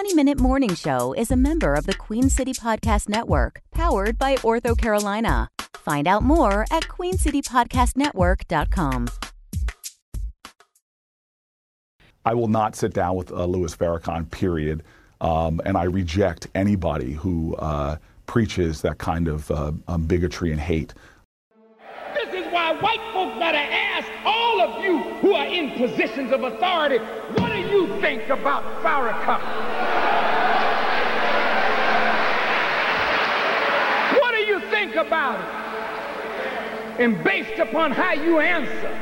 20 Minute Morning Show is a member of the Queen City Podcast Network, powered by Ortho Carolina. Find out more at queencitypodcastnetwork.com. I will not sit down with uh, Louis Farrakhan, period. Um, and I reject anybody who uh, preaches that kind of uh, um, bigotry and hate. This is why white folks better ask all of you who are in positions of authority, what do you think about Farrakhan? What do you think about it? And based upon how you answer,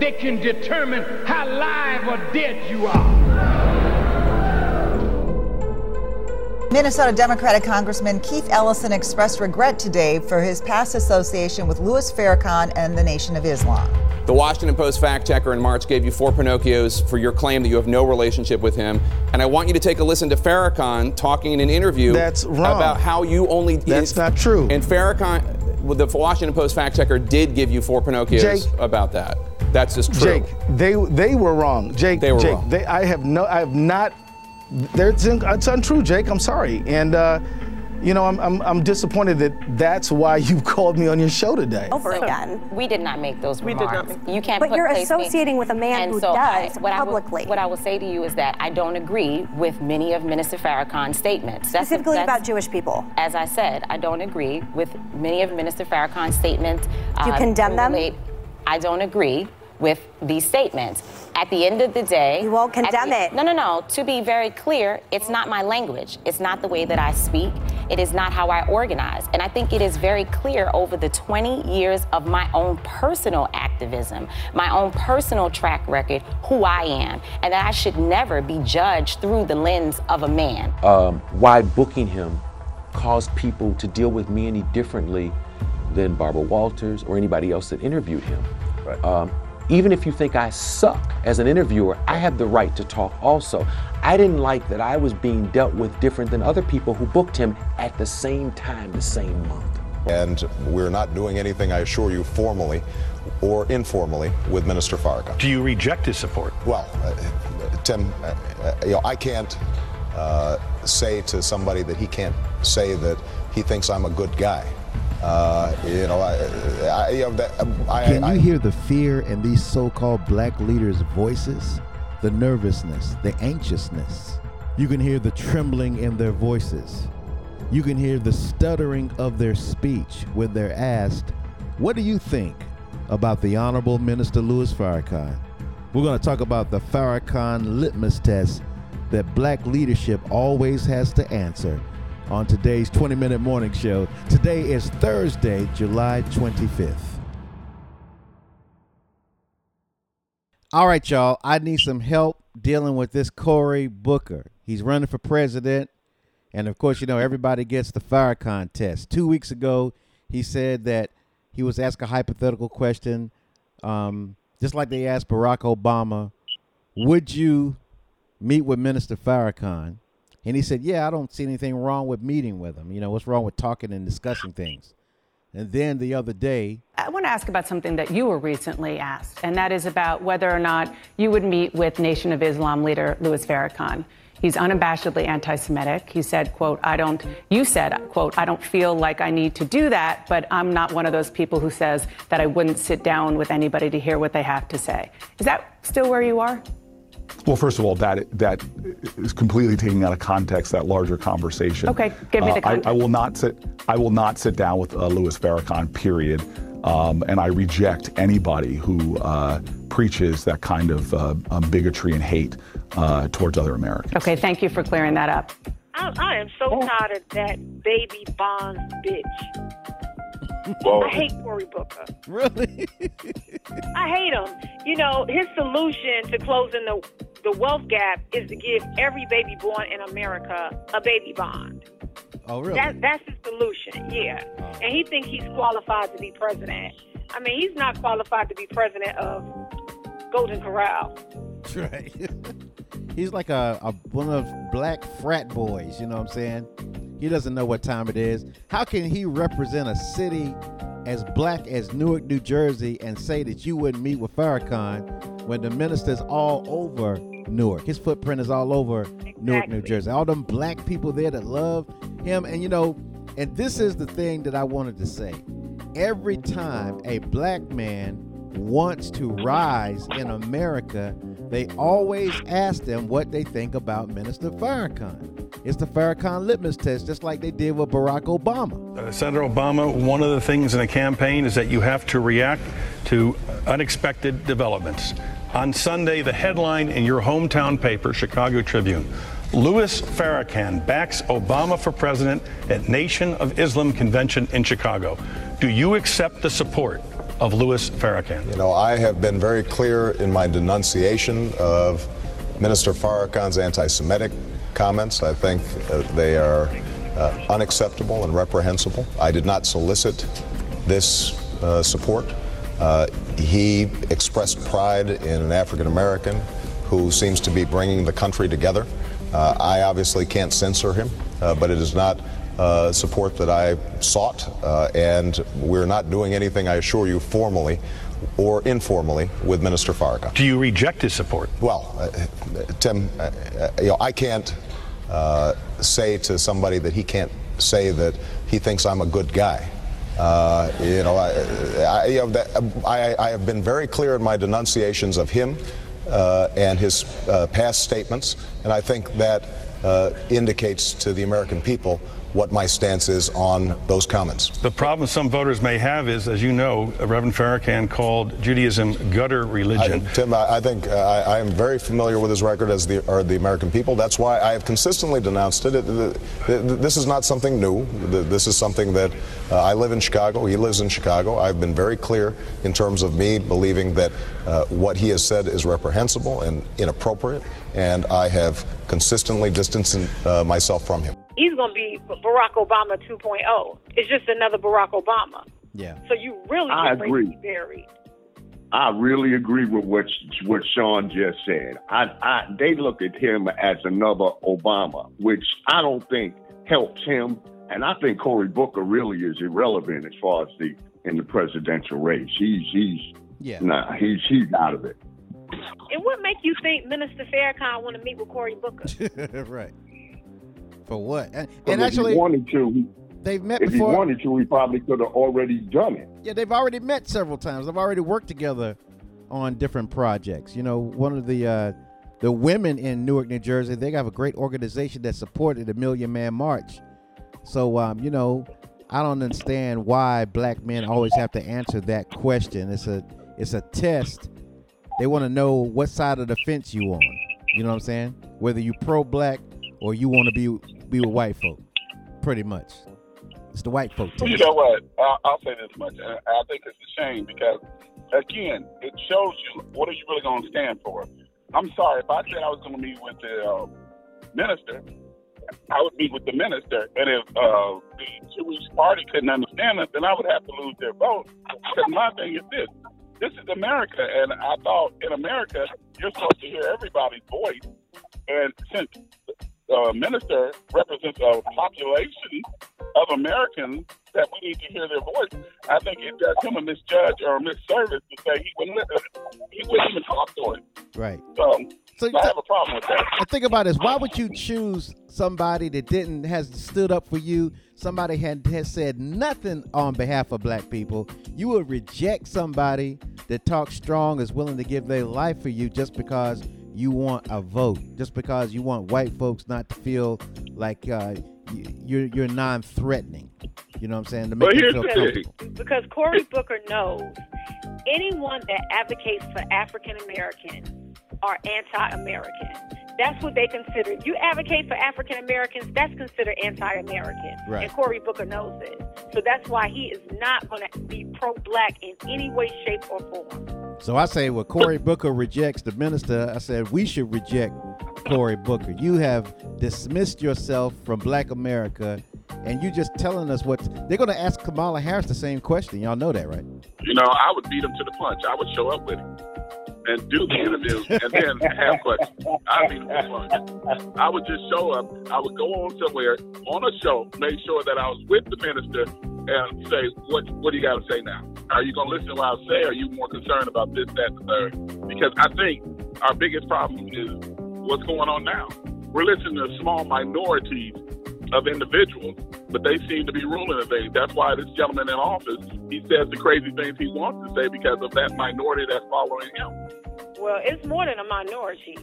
they can determine how live or dead you are. Minnesota Democratic Congressman Keith Ellison expressed regret today for his past association with Louis Farrakhan and the Nation of Islam. The Washington Post fact checker in March gave you four Pinocchios for your claim that you have no relationship with him. And I want you to take a listen to Farrakhan talking in an interview That's wrong. about how you only. That's not true. And Farrakhan, the Washington Post fact checker did give you four Pinocchios Jake, about that. That's just true. Jake, they they were wrong. Jake, They were Jake, wrong. They, I have no, I have not. It's, it's untrue, Jake. I'm sorry, and uh, you know I'm, I'm I'm disappointed that that's why you called me on your show today. over again. We did not make those We did not make- You can't But put you're place me- associating with a man And who so I- does what I will- publicly. what I will say to you is that I don't agree with many of Minister Farrakhan's statements. That's- Specifically that's- about Jewish people. As I said, I don't agree with many of Minister Farrakhan's statements. Do you uh, condemn them? relate- I don't agree with these statements. At the end of the day, You won't condemn the- it. No, no, no. To be very clear, it's not my language. It's not the way that I speak. It is not how I organize. And I think it is very clear over the 20 years of my own personal activism, my own personal track record, who I am, and that I should never be judged through the lens of a man. um, why booking him caused people to deal with me any differently than Barbara Walters or anybody else that interviewed him. Um, even if you think I suck as an interviewer, I have the right to talk also. I didn't like that I was being dealt with different than other people who booked him at the same time, the same month. And we're not doing anything, I assure you, formally or informally with Minister Farrakhan. Do you reject his support? Well, uh, Tim, uh, uh, you know, I can't uh, say to somebody that he can't say that he thinks I'm a good guy. Uh, you know, I, I, you know, that, I, Can I, you hear the fear in these so called black leaders' voices? The nervousness, the anxiousness. You can hear the trembling in their voices. You can hear the stuttering of their speech when they're asked, What do you think about the Honorable Minister Louis Farrakhan? We're going to talk about the Farrakhan litmus test that black leadership always has to answer on today's 20 minute morning show. Today is Thursday, July 25th. All right, y'all. I need some help dealing with this Cory Booker. He's running for president. And of course, you know, everybody gets the Farrakhan test. Two weeks ago, he said that he was asked a hypothetical question, um, just like they asked Barack Obama Would you meet with Minister Farrakhan? And he said, Yeah, I don't see anything wrong with meeting with him. You know, what's wrong with talking and discussing things? And then the other day, I want to ask about something that you were recently asked, and that is about whether or not you would meet with Nation of Islam leader Louis Farrakhan. He's unabashedly anti-Semitic. He said, "quote I don't." You said, "quote I don't feel like I need to do that, but I'm not one of those people who says that I wouldn't sit down with anybody to hear what they have to say." Is that still where you are? Well, first of all, that that is completely taking out of context that larger conversation. Okay, give me the Uh, I- context. I, will not sit. I will not sit down with uh, Louis Farrakhan. Period. Um, and I reject anybody who uh, preaches that kind of uh, um, bigotry and hate uh, towards other Americans. Okay, thank you for clearing that up. I, I am so tired of that baby Bonds bitch. Whoa. I hate Cory Booker. Really? I hate him. You know, his solution to closing the the wealth gap is to give every baby born in America a baby bond. Oh, really? That that's his solution. Yeah, and he thinks he's qualified to be president. I mean, he's not qualified to be president of Golden Corral. Right. He's like a, a one of black frat boys, you know what I'm saying? He doesn't know what time it is. How can he represent a city as black as Newark, New Jersey, and say that you wouldn't meet with Farrakhan when the ministers all over Newark. His footprint is all over Newark, New Jersey. All them black people there that love him. And you know, and this is the thing that I wanted to say. Every time a black man wants to rise in America, they always ask them what they think about Minister Farrakhan. It's the Farrakhan litmus test, just like they did with Barack Obama. Uh, Senator Obama, one of the things in a campaign is that you have to react to unexpected developments. On Sunday, the headline in your hometown paper, Chicago Tribune Louis Farrakhan backs Obama for president at Nation of Islam convention in Chicago. Do you accept the support of Louis Farrakhan? You know, I have been very clear in my denunciation of Minister Farrakhan's anti Semitic comments. I think uh, they are uh, unacceptable and reprehensible. I did not solicit this uh, support. Uh, he expressed pride in an African American who seems to be bringing the country together. Uh, I obviously can't censor him, uh, but it is not uh, support that I sought, uh, and we're not doing anything, I assure you, formally or informally with Minister Farrakhan. Do you reject his support? Well, uh, Tim, uh, you know, I can't say to somebody that he can't say that he thinks I'm a good guy. Uh, you know, I, I, you know that, I, I, have been very clear in my denunciations of him uh, and his uh, past statements, and I think that uh, indicates to the American people what my stance is on those comments. The problem some voters may have is, as you know, Reverend Farrakhan called Judaism gutter religion. I, Tim, I, I think uh, I, I, am very familiar with his record as the are the American people. That's why I have consistently denounced it. it, it, it this is not something new. This is something that uh, I live in Chicago. He lives in Chicago. I've been very clear in terms of me believing that uh, what he has said is reprehensible and inappropriate, and I have consistently distanced uh, myself from him he's going to be Barack Obama 2.0. It's just another Barack Obama. Yeah. So you really I agree. buried. I really agree with what what Sean just said. I, I they look at him as another Obama, which I don't think helps him. And I think Cory Booker really is irrelevant as far as the in the presidential race. He's he's yeah. nah, he's he's out of it. And what make you think Minister Farrakhan want to meet with Cory Booker? right. For what? And, and actually, wanted to, they've met if before. If he wanted to, he probably could have already done it. Yeah, they've already met several times. They've already worked together on different projects. You know, one of the uh, the women in Newark, New Jersey, they have a great organization that supported the Million Man March. So, um, you know, I don't understand why black men always have to answer that question. It's a it's a test. They want to know what side of the fence you on. You know what I'm saying? Whether you pro black or you want to be be with white folk, pretty much. It's the white folk. You know what? I'll, I'll say this much. I think it's a shame because, again, it shows you what are you really going to stand for. I'm sorry if I said I was going to meet with the uh, minister, I would meet with the minister, and if uh, the Jewish party couldn't understand it, then I would have to lose their vote. Because my thing is this: this is America, and I thought in America you're supposed to hear everybody's voice. And since uh, minister represents a population of Americans that we need to hear their voice. I think it does him a misjudge or a misservice to say he wouldn't he wouldn't even talk to him. Right. So, so I have a problem with that. The thing about this. why would you choose somebody that didn't has stood up for you? Somebody had has said nothing on behalf of black people. You would reject somebody that talks strong, is willing to give their life for you just because you want a vote just because you want white folks not to feel like uh, you're you're non-threatening. You know what I'm saying? To make but here's the thing. Because Cory Booker knows anyone that advocates for African Americans are anti-American. That's what they consider. You advocate for African Americans, that's considered anti-American. Right. And Cory Booker knows it. So that's why he is not going to be pro-black in any way, shape, or form. So I say, well, Cory Booker rejects the minister. I said we should reject Cory Booker. You have dismissed yourself from Black America, and you just telling us what they're going to ask Kamala Harris the same question. Y'all know that, right? You know, I would beat him to the punch. I would show up with him and do the interview and then have questions. I mean, I would just show up. I would go on somewhere on a show, make sure that I was with the minister and say, what what do you got to say now? Are you going to listen to what I say? Or are you more concerned about this, that, and the third? Because I think our biggest problem is what's going on now. We're listening to small minorities of individuals, but they seem to be ruling the thing. That's why this gentleman in office, he says the crazy things he wants to say because of that minority that's following him. Well, it's more than a minority.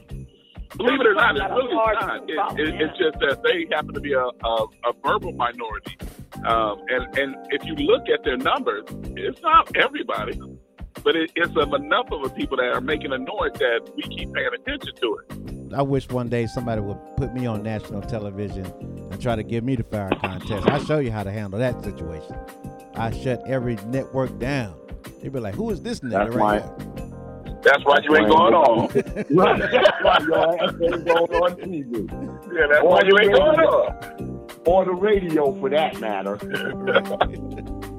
Believe it or not, it's really not. It, it, it's just that they happen to be a, a, a verbal minority. Um, and, and if you look at their numbers, it's not everybody, but it, it's of enough of the people that are making a noise that we keep paying attention to it. I wish one day somebody would put me on national television and try to give me the Farrakhan test. I'll show you how to handle that situation. I shut every network down. They'd be like, "Who is this nigga right here?" That's why you ain't going on. That's why your ass ain't going on TV. Yeah, that's why you ain't going on. Or the radio, for that matter.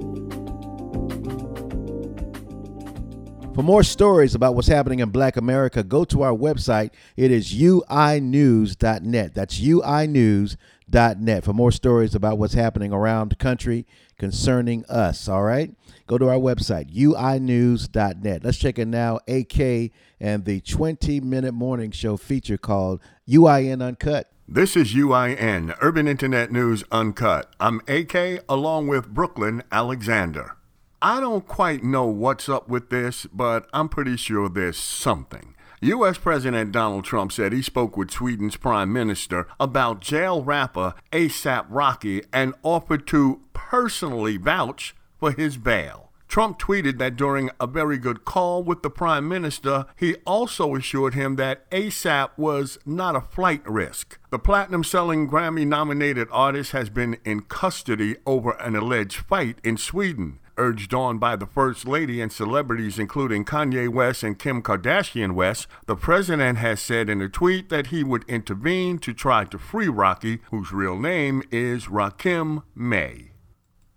For more stories about what's happening in Black America, go to our website. It is uinews.net. That's uinews.net for more stories about what's happening around the country concerning us. All right? Go to our website, uinews.net. Let's check in now. AK and the 20 minute morning show feature called UIN Uncut. This is UIN, Urban Internet News Uncut. I'm AK along with Brooklyn Alexander. I don't quite know what's up with this, but I'm pretty sure there's something. U.S. President Donald Trump said he spoke with Sweden's Prime Minister about jail rapper ASAP Rocky and offered to personally vouch for his bail. Trump tweeted that during a very good call with the Prime Minister, he also assured him that ASAP was not a flight risk. The platinum selling Grammy nominated artist has been in custody over an alleged fight in Sweden urged on by the First Lady and celebrities including Kanye West and Kim Kardashian West, the president has said in a tweet that he would intervene to try to free Rocky, whose real name is Rakim May.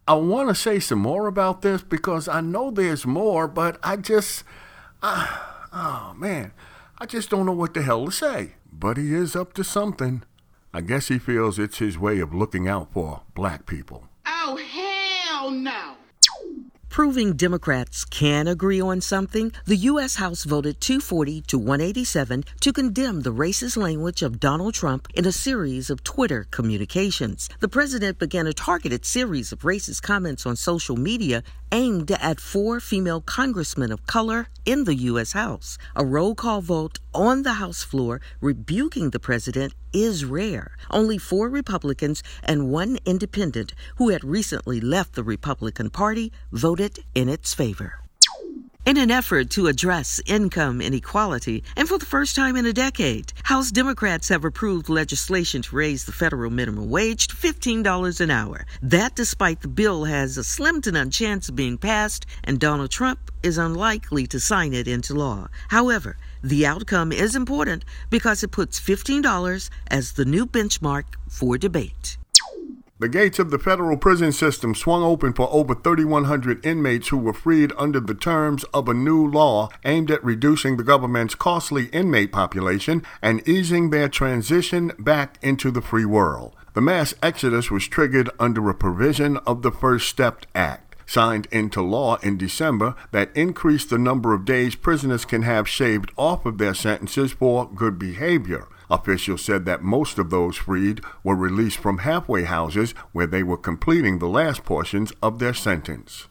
I want to say some more about this because I know there's more, but I just, uh, oh man, I just don't know what the hell to say. But he is up to something. I guess he feels it's his way of looking out for black people. Oh, hell no. Proving Democrats can agree on something, the U.S. House voted 240 to 187 to condemn the racist language of Donald Trump in a series of Twitter communications. The president began a targeted series of racist comments on social media aimed at four female congressmen of color in the U.S. House. A roll call vote on the House floor rebuking the president is rare. Only four Republicans and one independent who had recently left the Republican Party voted in its favor. In an effort to address income inequality, and for the first time in a decade, House Democrats have approved legislation to raise the federal minimum wage to $15 an hour. That despite the bill has a slim to none chance of being passed, and Donald Trump is unlikely to sign it into law. However, the outcome is important because it puts $15 as the new benchmark for debate. The gates of the federal prison system swung open for over 3,100 inmates who were freed under the terms of a new law aimed at reducing the government's costly inmate population and easing their transition back into the free world. The mass exodus was triggered under a provision of the First Step Act signed into law in December that increased the number of days prisoners can have shaved off of their sentences for good behavior. Officials said that most of those freed were released from halfway houses where they were completing the last portions of their sentence.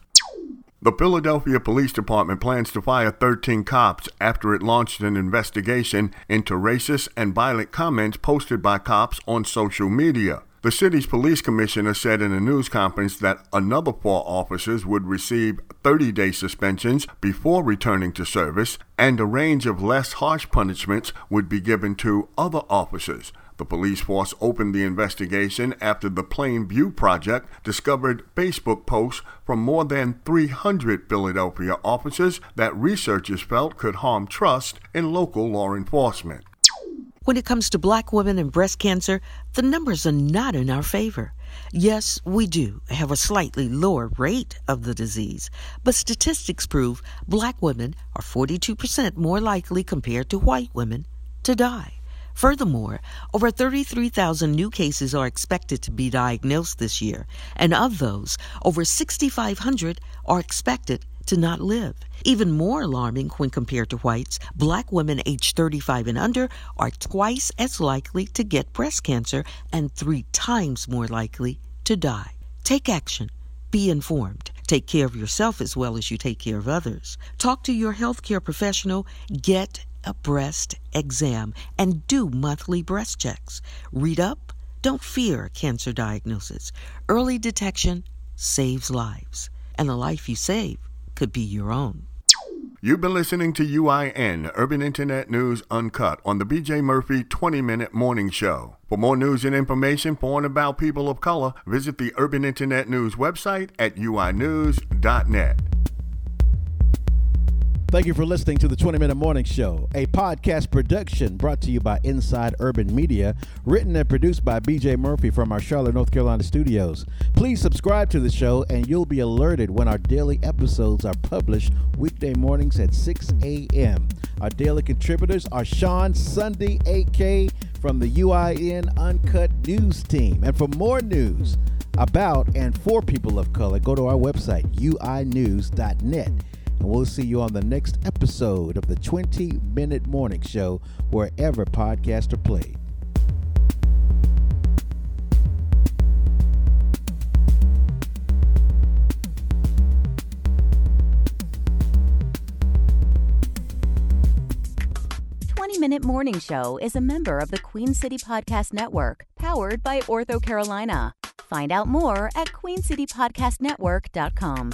The Philadelphia Police Department plans to fire 13 cops after it launched an investigation into racist and violent comments posted by cops on social media. The city's police commissioner said in a news conference that another four officers would receive 30 day suspensions before returning to service, and a range of less harsh punishments would be given to other officers. The police force opened the investigation after the Plain View Project discovered Facebook posts from more than 300 Philadelphia officers that researchers felt could harm trust in local law enforcement. When it comes to black women and breast cancer, the numbers are not in our favor. Yes, we do have a slightly lower rate of the disease, but statistics prove black women are 42% more likely compared to white women to die. Furthermore, over 33,000 new cases are expected to be diagnosed this year, and of those, over 6,500 are expected to not live. Even more alarming when compared to whites, black women aged 35 and under are twice as likely to get breast cancer and three times more likely to die. Take action. Be informed. Take care of yourself as well as you take care of others. Talk to your healthcare professional. Get a breast exam and do monthly breast checks. Read up. Don't fear cancer diagnosis. Early detection saves lives, and the life you save could be your own. You've been listening to UIN, Urban Internet News Uncut, on the BJ Murphy 20 Minute Morning Show. For more news and information for and about people of color, visit the Urban Internet News website at uinews.net. Thank you for listening to the 20 Minute Morning Show, a podcast production brought to you by Inside Urban Media, written and produced by BJ Murphy from our Charlotte, North Carolina studios. Please subscribe to the show and you'll be alerted when our daily episodes are published weekday mornings at 6 a.m. Our daily contributors are Sean Sunday, AK from the UIN Uncut News team. And for more news about and for people of color, go to our website, uinews.net. And we'll see you on the next episode of the 20 Minute Morning Show, wherever podcasts are played. Minute Morning Show is a member of the Queen City Podcast Network, powered by Ortho Carolina. Find out more at queencitypodcastnetwork.com.